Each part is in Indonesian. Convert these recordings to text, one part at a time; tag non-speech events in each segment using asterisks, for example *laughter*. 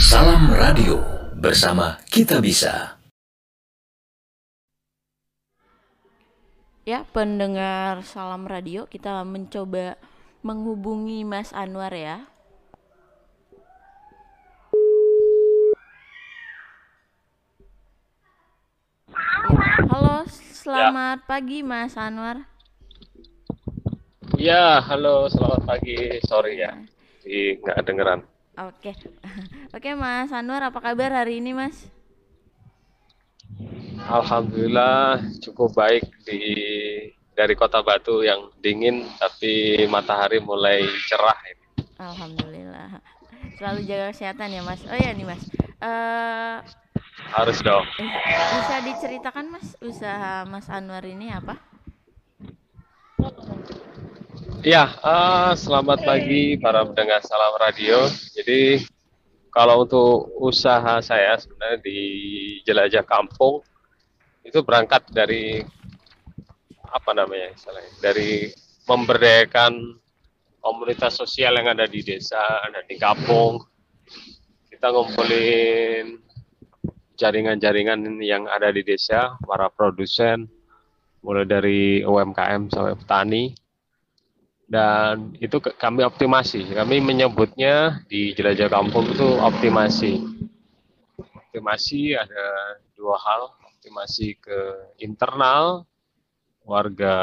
Salam Radio bersama kita bisa. Ya, pendengar Salam Radio, kita mencoba menghubungi Mas Anwar ya. Ya, Halo, selamat pagi Mas Anwar. Ya, halo, selamat pagi. Sorry ya, di nggak dengeran. Oke, *laughs* oke Mas Anwar, apa kabar hari ini Mas? Alhamdulillah cukup baik di dari kota Batu yang dingin tapi matahari mulai cerah ini. Alhamdulillah. *laughs* Selalu jaga kesehatan ya Mas. Oh ya nih Mas, eh Harus dong. bisa diceritakan Mas usaha Mas Anwar ini apa? Ya, eh, selamat pagi para pendengar Salam Radio. Jadi kalau untuk usaha saya sebenarnya di Jelajah Kampung itu berangkat dari apa namanya istilahnya dari memberdayakan komunitas sosial yang ada di desa ada di kampung. Kita ngumpulin jaringan-jaringan yang ada di desa para produsen mulai dari UMKM sampai petani dan itu kami optimasi. Kami menyebutnya di jelajah kampung itu optimasi. Optimasi ada dua hal. Optimasi ke internal warga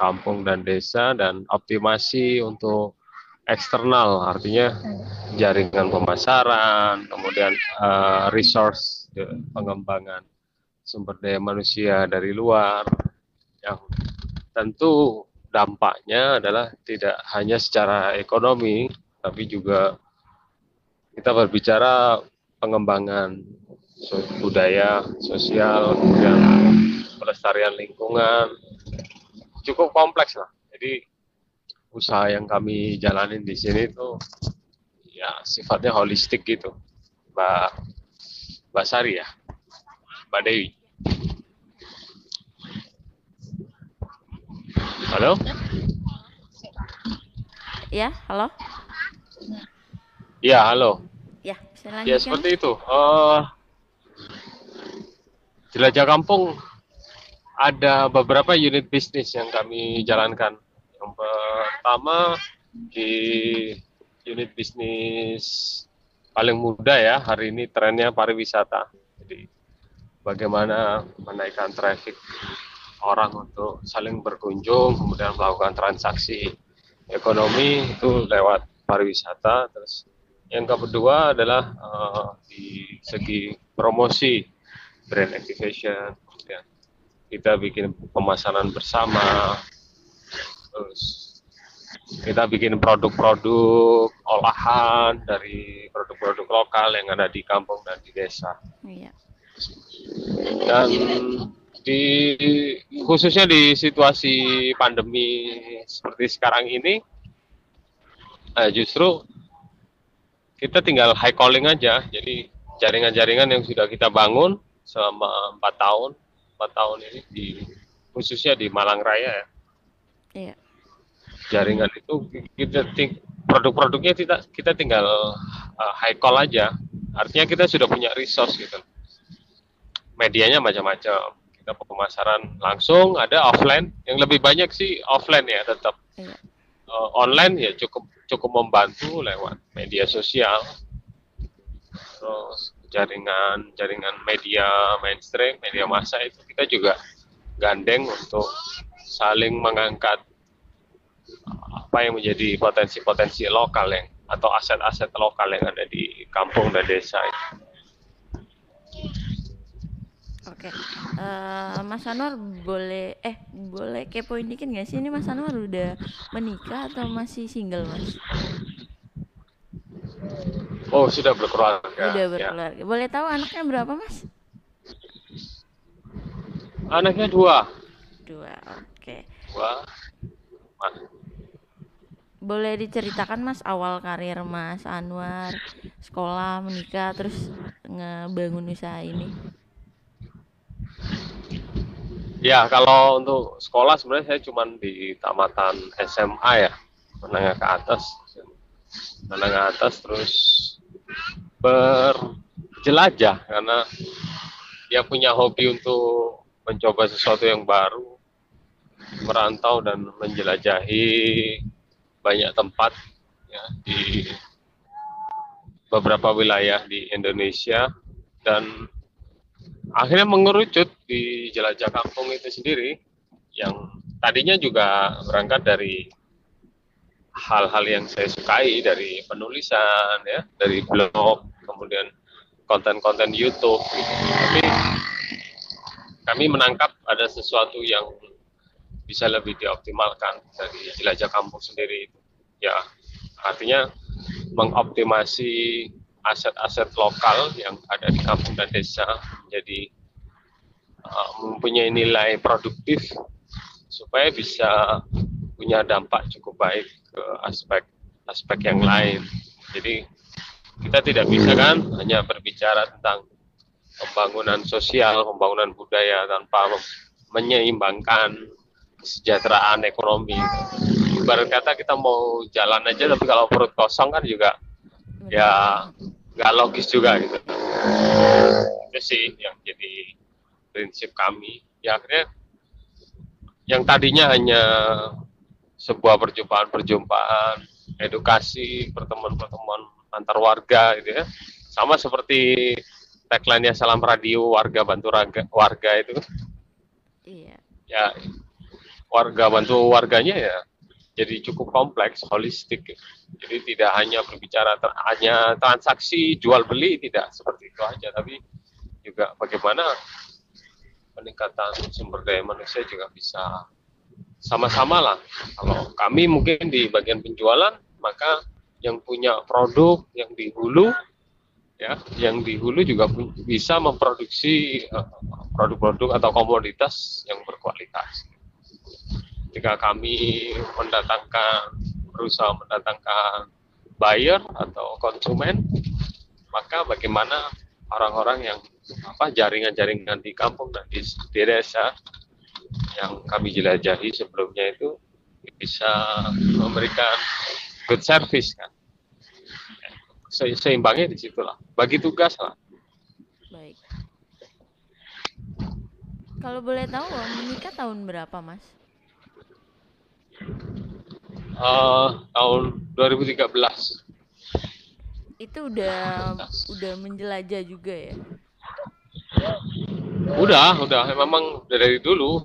kampung dan desa dan optimasi untuk eksternal artinya jaringan pemasaran kemudian eh, resource pengembangan sumber daya manusia dari luar. Yang tentu dampaknya adalah tidak hanya secara ekonomi tapi juga kita berbicara pengembangan budaya sosial kemudian pelestarian lingkungan. Cukup kompleks lah. Jadi usaha yang kami jalanin di sini itu ya sifatnya holistik gitu. Mbak mbak Sari ya? Mbak Dewi halo Ya, halo. ya halo Ya, bisa Ya seperti itu. Eh, jelajah kampung ada beberapa unit bisnis yang kami jalankan. Yang pertama di unit bisnis paling muda ya hari ini trennya pariwisata. Jadi bagaimana menaikkan traffic orang untuk saling berkunjung, kemudian melakukan transaksi ekonomi itu lewat pariwisata. Terus yang kedua adalah eh, di segi promosi brand activation, kemudian kita bikin pemasaran bersama, terus kita bikin produk-produk olahan dari produk-produk lokal yang ada di kampung dan di desa Iya. dan di khususnya di situasi pandemi seperti sekarang ini eh, justru kita tinggal high calling aja. Jadi jaringan-jaringan yang sudah kita bangun selama empat tahun empat tahun ini di khususnya di Malang Raya ya. Iya. jaringan itu kita ting- produk-produknya kita kita tinggal uh, high call aja. Artinya kita sudah punya resource gitu. Medianya macam-macam kita pemasaran langsung ada offline yang lebih banyak sih offline ya tetap Iya. Uh, online ya cukup cukup membantu lewat media sosial terus jaringan jaringan media mainstream media massa itu kita juga gandeng untuk saling mengangkat apa yang menjadi potensi-potensi lokal yang atau aset-aset lokal yang ada di kampung dan desa itu. Oke. Eh, Mas Anwar boleh eh boleh kepoin dikit nggak sih ini Mas Anwar udah menikah atau masih single Mas? Oh sudah berkeluarga. Udah ya. berkeluarga. Boleh tahu anaknya berapa Mas? Anaknya dua. Dua. Oke. Dua. Ma- Boleh diceritakan Mas awal karir Mas Anwar sekolah menikah terus ngebangun usaha ini? Ya kalau untuk sekolah sebenarnya saya cuma di tamatan SMA ya. Menengah ke atas. Menengah atas terus berjelajah karena dia punya hobi untuk mencoba sesuatu yang baru, merantau dan menjelajahi banyak tempat ya, di beberapa wilayah di Indonesia. Dan akhirnya mengerucut di jelajah kampung itu sendiri yang tadinya juga berangkat dari hal-hal yang saya sukai dari penulisan ya dari blog kemudian konten-konten YouTube gitu. tapi kami menangkap ada sesuatu yang bisa lebih dioptimalkan dari jelajah kampung sendiri ya artinya mengoptimasi aset-aset lokal yang ada di kampung dan desa menjadi uh, mempunyai nilai produktif supaya bisa punya dampak cukup baik ke aspek-aspek yang lain. Jadi kita tidak bisa kan hanya berbicara tentang pembangunan sosial, pembangunan budaya tanpa menyeimbangkan kesejahteraan ekonomi. Ibarat kata kita mau jalan aja tapi kalau perut kosong kan juga ya nggak logis juga gitu. Itu sih yang jadi prinsip kami. Ya akhirnya yang tadinya hanya sebuah perjumpaan-perjumpaan, edukasi, pertemuan-pertemuan antar warga gitu ya. Sama seperti tagline-nya Salam Radio Warga Bantu Warga, warga itu. Iya. Ya warga bantu warganya ya jadi cukup kompleks, holistik. Jadi tidak hanya berbicara ter hanya transaksi jual beli tidak seperti itu aja, tapi juga bagaimana peningkatan sumber daya manusia juga bisa sama-sama lah. Kalau kami mungkin di bagian penjualan, maka yang punya produk yang di hulu ya yang di hulu juga bisa memproduksi eh, produk-produk atau komoditas yang berkualitas. Jika kami mendatangkan berusaha mendatangkan buyer atau konsumen, maka bagaimana orang-orang yang apa jaringan-jaringan di kampung dan di, desa yang kami jelajahi sebelumnya itu bisa memberikan good service kan? Se seimbangnya di situ lah bagi tugas lah. Baik. Kalau boleh tahu menikah tahun berapa mas uh, tahun 2013 itu udah udah menjelajah juga ya udah udah memang dari dulu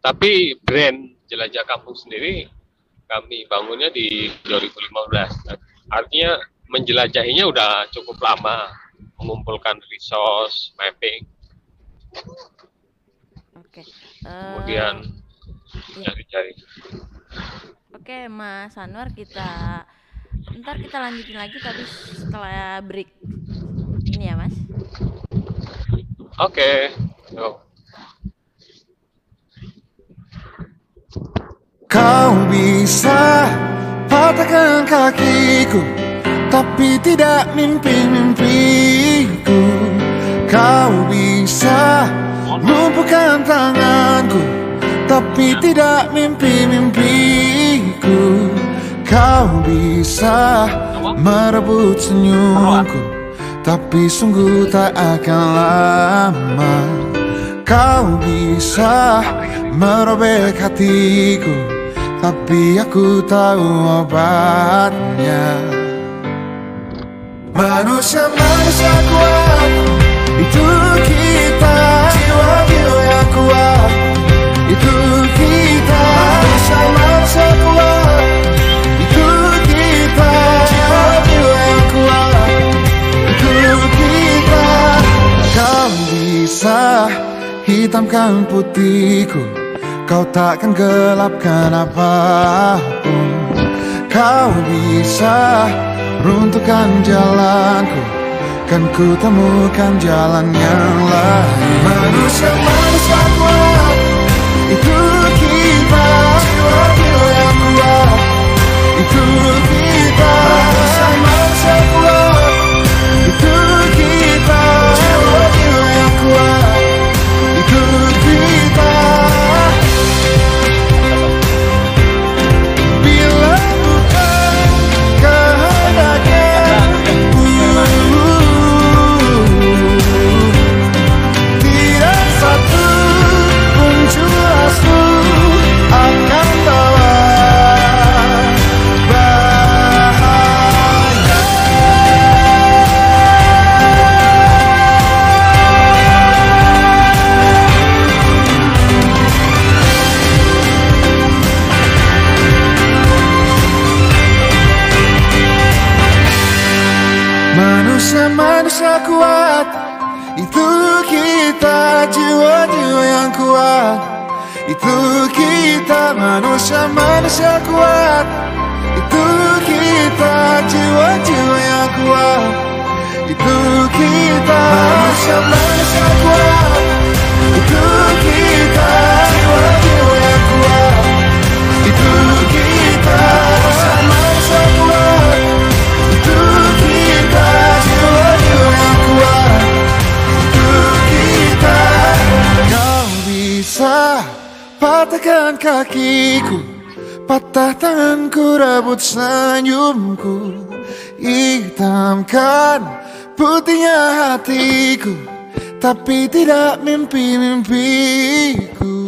tapi brand jelajah kampung sendiri kami bangunnya di 2015. Artinya menjelajahinya udah cukup lama, mengumpulkan resource, mapping. Oke. Okay. Uh, Kemudian. Cari-cari. Oke, okay, Mas Anwar kita ntar kita lanjutin lagi tapi setelah break ini ya, Mas. Oke. Okay. Kau bisa patahkan kakiku Tapi tidak mimpi-mimpiku Kau bisa lumpuhkan tanganku Tapi tidak mimpi-mimpiku. Kau bisa merebut senyumku. Tapi sungguh tak akan lama. Kau bisa merobek hatiku. Tapi aku tahu obatnya. Manusia-manusia kuat. Itu kita Jiwa-jiwa yang kuat hitamkan putihku Kau takkan gelapkan apa pun. Kau bisa runtuhkan jalanku Kan ku temukan jalan yang lain. Manusia-manusia kuat Itu Kita manusia-manusia kuat. Itu kita jiwa-jiwa yang kuat. Itu kita manusia-manusia kuat. Itu kita jiwa-jiwa patahkan kakiku Patah tanganku, rebut senyumku Hitamkan putihnya hatiku Tapi tidak mimpi-mimpiku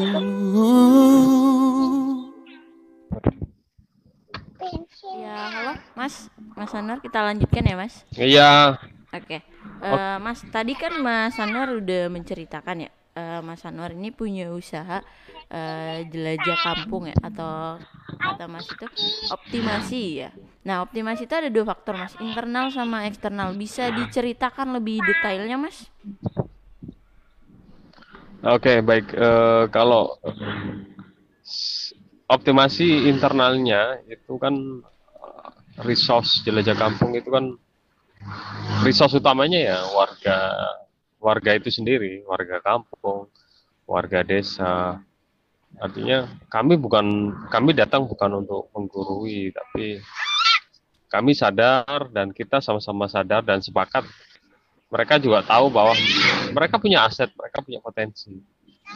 Ya, halo, Mas. Mas Anwar, kita lanjutkan ya, Mas. Iya, Oke. Eh, Mas, tadi kan Mas Anwar udah menceritakan ya. eh, Mas Anwar ini punya usaha eh, jelajah kampung ya atau kata Mas itu optimasi ya. Nah, optimasi itu ada dua faktor, Mas. Internal sama eksternal. Bisa diceritakan lebih detailnya, Mas? Oke, baik. Eh, kalau optimasi internalnya itu kan eh, resource jelajah kampung itu kan resource utamanya ya warga warga itu sendiri, warga kampung, warga desa. Artinya kami bukan kami datang bukan untuk menggurui, tapi kami sadar dan kita sama-sama sadar dan sepakat mereka juga tahu bahwa mereka punya aset, mereka punya potensi.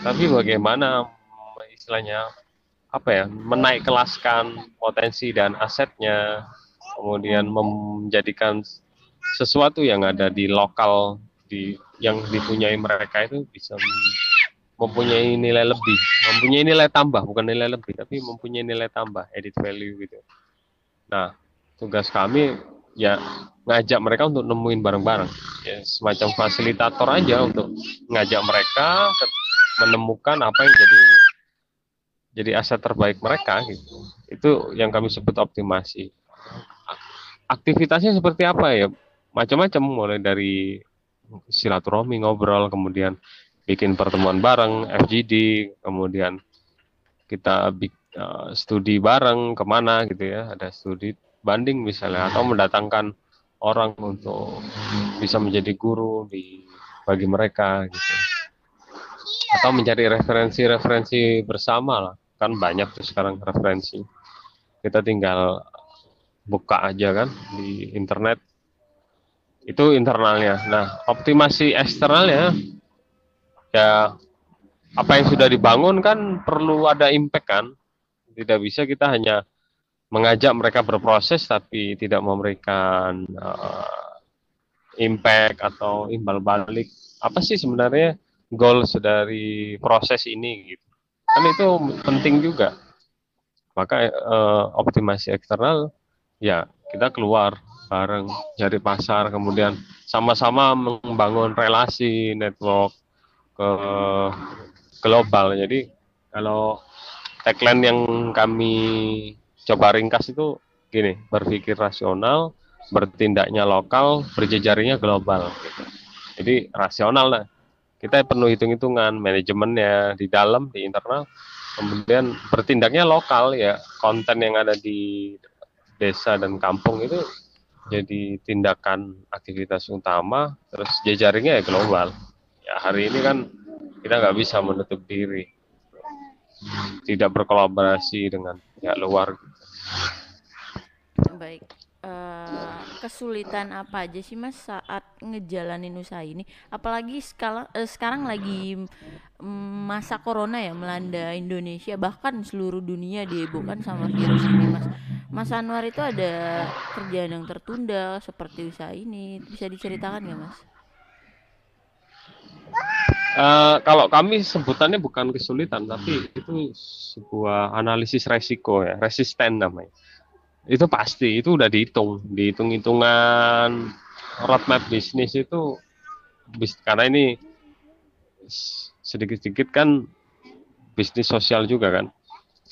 Tapi bagaimana istilahnya apa ya menaik kelaskan potensi dan asetnya, kemudian menjadikan sesuatu yang ada di lokal di yang dipunyai mereka itu bisa mempunyai nilai lebih, mempunyai nilai tambah, bukan nilai lebih, tapi mempunyai nilai tambah, added value gitu. Nah, tugas kami ya ngajak mereka untuk nemuin bareng-bareng ya semacam fasilitator aja untuk ngajak mereka menemukan apa yang jadi jadi aset terbaik mereka gitu. Itu yang kami sebut optimasi. Aktivitasnya seperti apa ya? Macam-macam mulai dari silaturahmi ngobrol kemudian bikin pertemuan bareng FGD kemudian kita eh, studi bareng ke mana gitu ya ada studi banding misalnya atau mendatangkan orang untuk bisa menjadi guru di bagi mereka gitu. Atau mencari referensi-referensi bersama lah kan banyak tuh sekarang referensi. Kita tinggal buka aja kan di internet. Itu internalnya. Nah optimasi eksternalnya ya apa yang sudah dibangun kan perlu ada impact kan. Tidak bisa kita hanya mengajak mereka berproses tapi tidak memberikan eh, impact atau imbal balik. Apa sih sebenarnya goals dari proses ini gitu? Kan itu penting juga. Maka eh, optimasi eksternal ya kita keluar bareng cari pasar kemudian sama-sama membangun relasi network ke global. Jadi kalau tagline yang kami coba ringkas itu gini berpikir rasional bertindaknya lokal berjejaringnya global. Jadi rasional lah. Kita perlu hitung-hitungan manajemennya di dalam di internal kemudian bertindaknya lokal ya konten yang ada di desa dan kampung itu jadi tindakan aktivitas utama terus jejaringnya ya global ya hari ini kan kita nggak bisa menutup diri tidak berkolaborasi dengan pihak luar Baik. Eh, kesulitan apa aja sih Mas saat ngejalanin usaha ini? Apalagi skala, eh, sekarang lagi masa corona ya melanda Indonesia bahkan seluruh dunia dihebohkan sama virus ini Mas. Mas Anwar itu ada kerjaan yang tertunda seperti usaha ini. Bisa diceritakan nggak Mas? Eh, kalau kami sebutannya bukan kesulitan, tapi itu sebuah analisis resiko ya, resisten namanya. Itu pasti, itu udah dihitung, dihitung-hitungan roadmap bisnis itu, karena ini sedikit-sedikit kan bisnis sosial juga kan.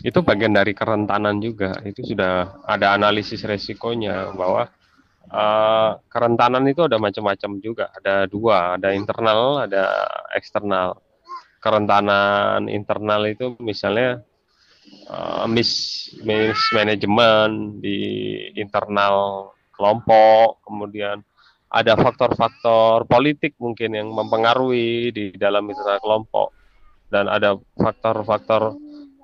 Itu bagian dari kerentanan juga, itu sudah ada analisis resikonya bahwa eh, kerentanan itu ada macam-macam juga. Ada dua, ada internal, ada eksternal. Kerentanan internal itu misalnya uh, mis mismanagement di internal kelompok, kemudian ada faktor-faktor politik mungkin yang mempengaruhi di dalam internal kelompok dan ada faktor-faktor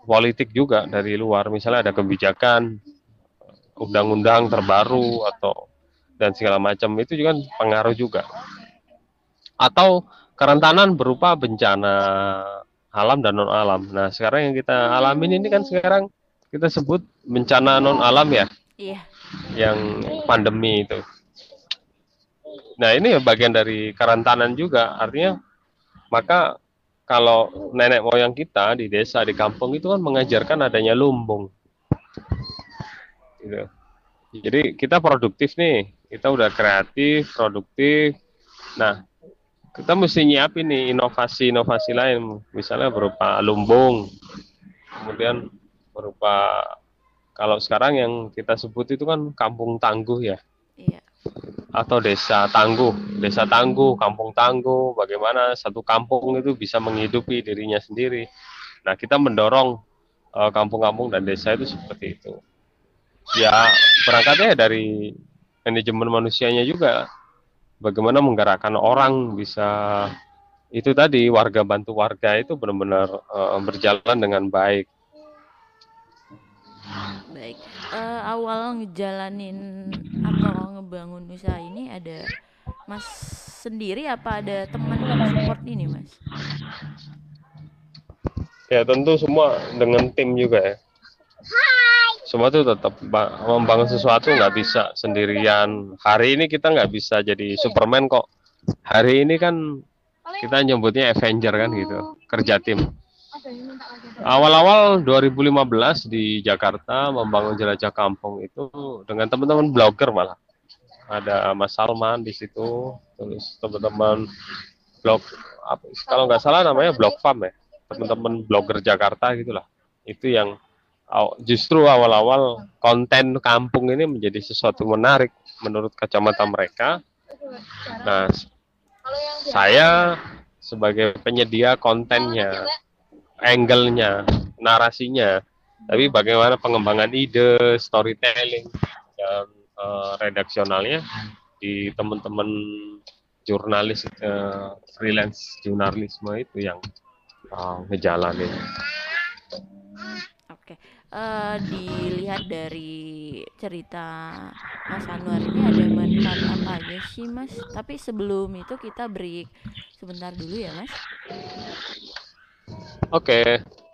politik juga dari luar misalnya ada kebijakan undang-undang terbaru atau dan segala macam itu juga pengaruh juga atau kerentanan berupa bencana alam dan non alam. Nah, sekarang yang kita alamin ini kan sekarang kita sebut bencana non alam ya, Iya. yang pandemi itu. Nah, ini ya bagian dari kerentanan juga. Artinya maka kalau nenek moyang kita di desa di kampung itu kan mengajarkan adanya lumbung. Gitu. Jadi kita produktif nih, kita udah kreatif, produktif. Nah, kita mesti nyiapin nih inovasi-inovasi lain, misalnya berupa lumbung, kemudian berupa kalau sekarang yang kita sebut itu kan kampung tangguh ya, Iya. atau desa tangguh, desa tangguh, kampung tangguh, bagaimana satu kampung itu bisa menghidupi dirinya sendiri. Nah, kita mendorong eh, kampung-kampung dan desa itu seperti itu. Ya, berangkatnya dari manajemen manusianya juga bagaimana menggerakkan orang bisa itu tadi warga bantu warga itu benar-benar eh, berjalan dengan baik. Baik. Eh, awal ngejalanin atau ngebangun usaha ini ada Mas sendiri apa ada teman yang support ini, Mas? Ya tentu semua dengan tim juga ya. Semua itu tetap ba- membangun sesuatu nggak bisa sendirian. Hari ini kita nggak bisa jadi Superman kok. Hari ini kan kita nyebutnya Avenger kan gitu, kerja tim. Awal-awal 2015 di Jakarta membangun jelajah kampung itu dengan teman-teman blogger malah. Ada Mas Salman di situ, terus teman-teman blog kalau nggak salah namanya blog farm ya, teman-teman blogger Jakarta gitulah. Itu yang justru awal-awal konten kampung ini menjadi sesuatu menarik menurut kacamata mereka. Nah, saya sebagai penyedia kontennya, angle-nya, narasinya, tapi bagaimana pengembangan ide, storytelling, dan eh, redaksionalnya di teman-teman jurnalis eh, freelance jurnalisme itu yang eh, ngejalanin. Oke. Eh, dilihat dari cerita Mas Anwar ini ada manfaat apa aja sih, Mas? Tapi sebelum itu kita break sebentar dulu ya, Mas. Oke. Mentari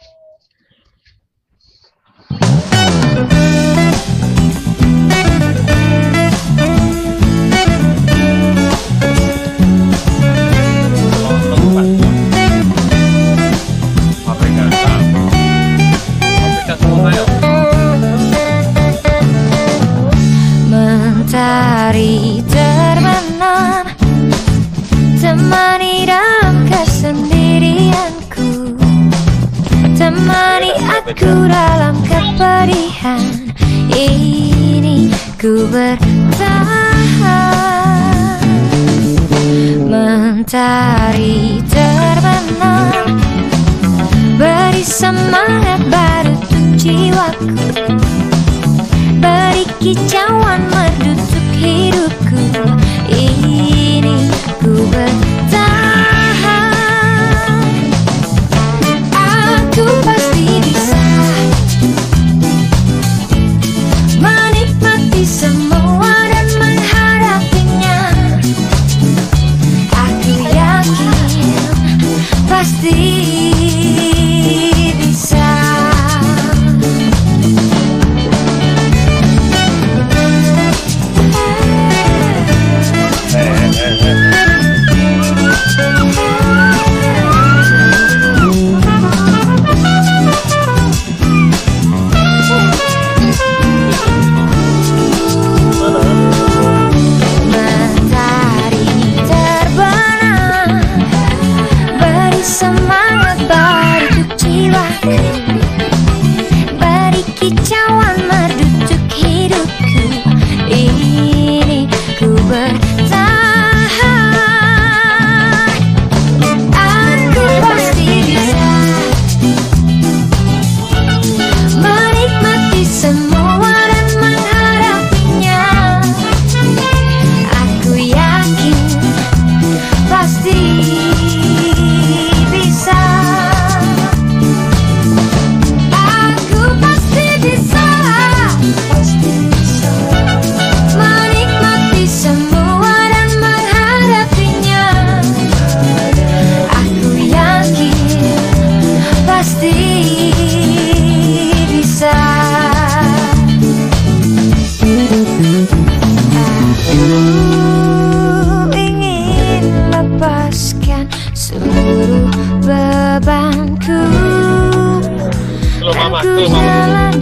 Aku mama, slow mama.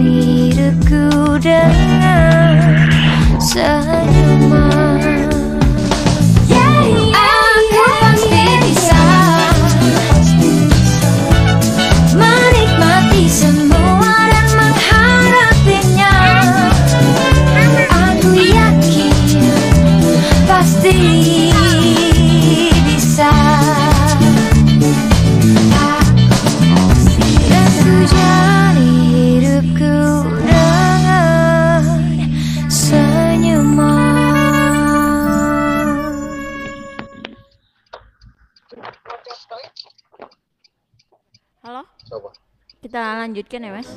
Lanjutkan ya mas.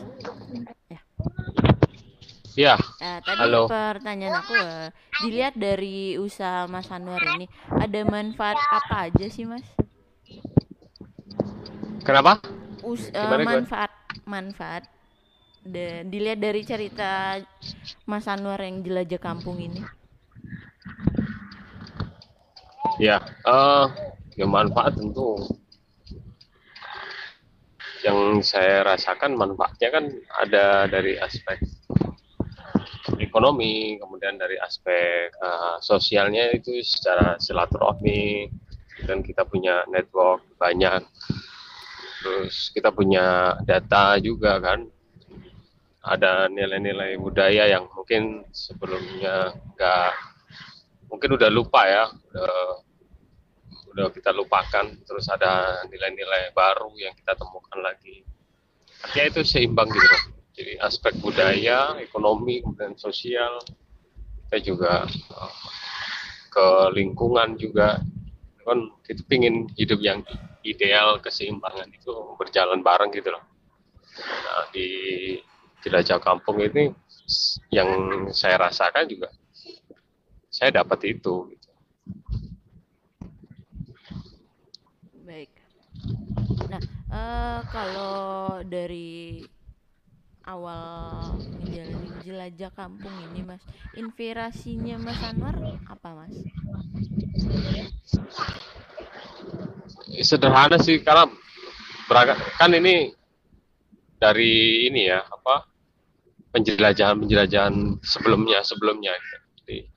Ya, Nah, tadi Halo. pertanyaan aku eh, dilihat dari usaha Mas Anwar ini ada manfaat apa aja sih mas? kenapa? Us- eh, Gimana, gimana? manfaat manfaat Da- dilihat dari cerita Mas Anwar yang jelajah kampung ini. Ya, eh ya manfaat tentu yang saya rasakan manfaatnya kan ada dari aspek ekonomi, kemudian dari aspek eh, sosialnya itu secara silaturahmi dan kita punya network banyak, terus kita punya data juga kan, ada nilai-nilai budaya yang mungkin sebelumnya nggak mungkin udah lupa ya, udah udah kita lupakan terus ada nilai-nilai baru yang kita temukan lagi. Artinya itu seimbang gitu loh jadi aspek budaya ekonomi kemudian sosial kita juga eh, ke lingkungan juga. Kan kita pingin hidup yang ideal keseimbangan itu berjalan bareng gitu loh. Nah di jelajah kampung ini yang saya rasakan juga saya dapat itu gitu. Baik. Eh, kalau dari awal menjalani jelajah kampung ini, Mas, inspirasinya Mas Anwar apa, Mas? sederhana sih karena berangkat kan ini dari ini ya apa penjelajahan penjelajahan sebelumnya sebelumnya. Jadi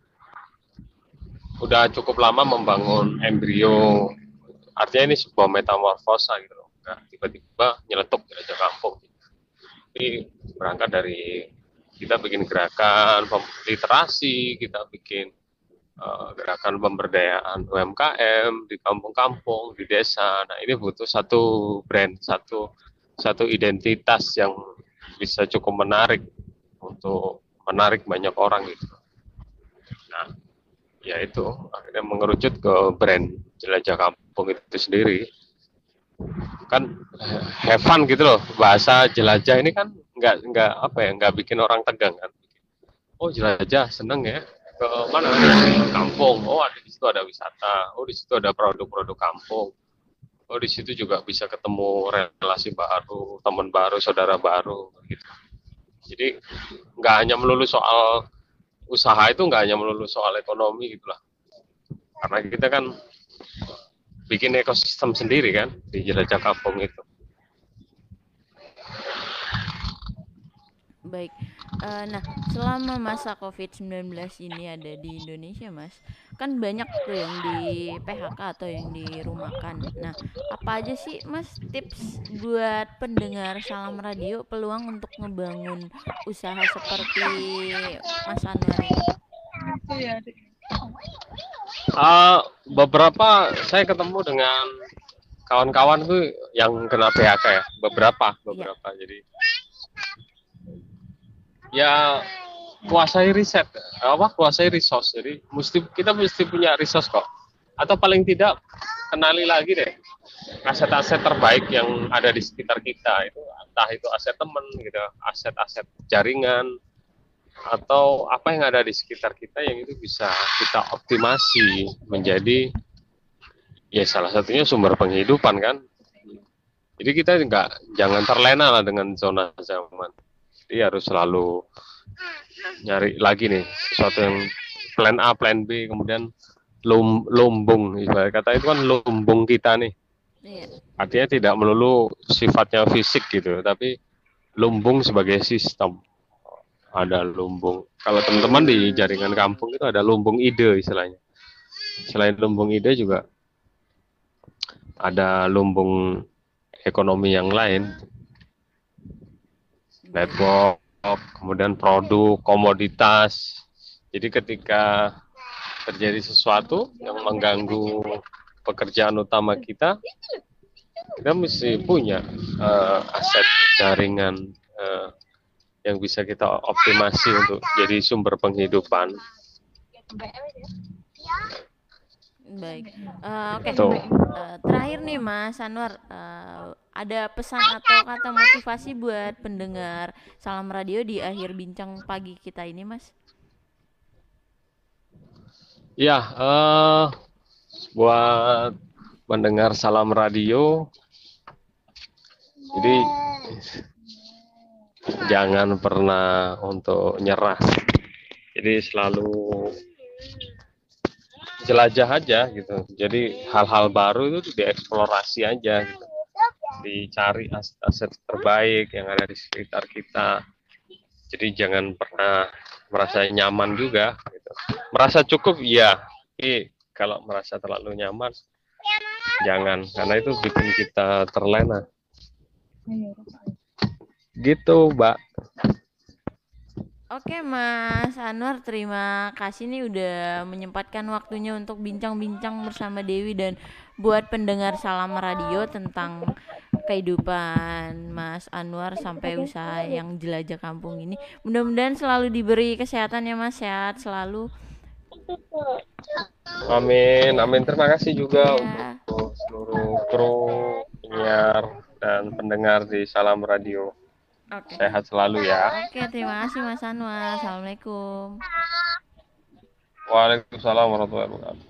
udah cukup lama membangun embrio. Artinya ini sebuah metamorfosa gitu nggak tiba-tiba nyeletuk aja kampung ini berangkat dari kita bikin gerakan literasi kita bikin eh, gerakan pemberdayaan UMKM di kampung-kampung, di desa. Nah, ini butuh satu brand, satu satu identitas yang bisa cukup menarik untuk menarik banyak orang gitu. Nah, ya itu akhirnya mengerucut ke brand jelajah kampung itu sendiri. Kan have fun gitu loh. Bahasa jelajah ini kan nggak nggak apa ya, nggak bikin orang tegang kan. Oh, jelajah seneng ya. Ke mana? Kampung. Oh ada di situ ada wisata. Oh di situ ada produk-produk kampung. Oh di situ juga bisa ketemu relasi baru teman baru saudara baru gitu. Jadi nggak hanya melulu soal usaha itu nggak hanya melulu soal ekonomi gitulah karena kita kan bikin ekosistem sendiri kan di jelajah kampung itu Baik. Eh, nah, selama masa COVID-19 ini ada di Indonesia, Mas, kan banyak tuh yang di PHK atau yang dirumahkan. Nah, apa aja sih, Mas, tips buat pendengar Salam Radio peluang untuk ngebangun usaha seperti Mas Anwar Ah, beberapa saya ketemu dengan kawan-kawan tuh yang kena PHK ya. Beberapa beberapa. Jadi ya kuasai riset. Apa? Kuasai resource. Jadi mesti kita mesti punya resource kok. Atau paling tidak kenali lagi deh aset-aset terbaik yang ada di sekitar kita. Itu entah itu aset teman gitu aset-aset jaringan atau apa yang ada di sekitar kita yang itu bisa kita optimasi menjadi ya salah satunya sumber penghidupan kan jadi kita nggak jangan terlena lah dengan zona zaman jadi harus selalu nyari lagi nih sesuatu yang plan A plan B kemudian lum, lumbung ibarat kata itu kan lumbung kita nih Iya. artinya tidak melulu sifatnya fisik gitu tapi lumbung sebagai sistem. Ada lumbung. Kalau teman-teman di jaringan kampung itu ada lumbung ide istilahnya. Selain lumbung ide juga ada lumbung ekonomi yang lain. Network, kemudian produk, komoditas. Jadi ketika terjadi sesuatu yang mengganggu pekerjaan utama kita, kita mesti punya uh, aset jaringan uh, yang bisa kita optimasi untuk jadi sumber penghidupan. Baik. Uh, Oke. Tuh. Uh, terakhir nih Mas Anwar, uh, ada pesan atau kata motivasi buat pendengar Salam Radio di akhir bincang pagi kita ini, Mas? Ya, uh, buat mendengar Salam Radio, jadi jangan pernah untuk nyerah. Jadi selalu jelajah aja gitu. Jadi hal-hal baru itu dieksplorasi aja gitu. Dicari aset terbaik yang ada di sekitar kita. Jadi jangan pernah merasa nyaman juga gitu. Merasa cukup iya, tapi kalau merasa terlalu nyaman jangan karena itu bikin kita terlena. Gitu, Mbak. Oke Mas Anwar, terima kasih nih udah menyempatkan waktunya untuk bincang-bincang bersama Dewi dan buat pendengar Salam Radio tentang kehidupan Mas Anwar sampai usaha yang jelajah kampung ini. Mudah-mudahan selalu diberi kesehatan ya Mas, sehat selalu. Amin, amin. Terima kasih juga Ya. untuk seluruh kru penyiar dan pendengar di Salam Radio. Oke. Sehat selalu ya. Oke, terima kasih Mas Anwar. Assalamualaikum. Waalaikumsalam warahmatullahi wabarakatuh.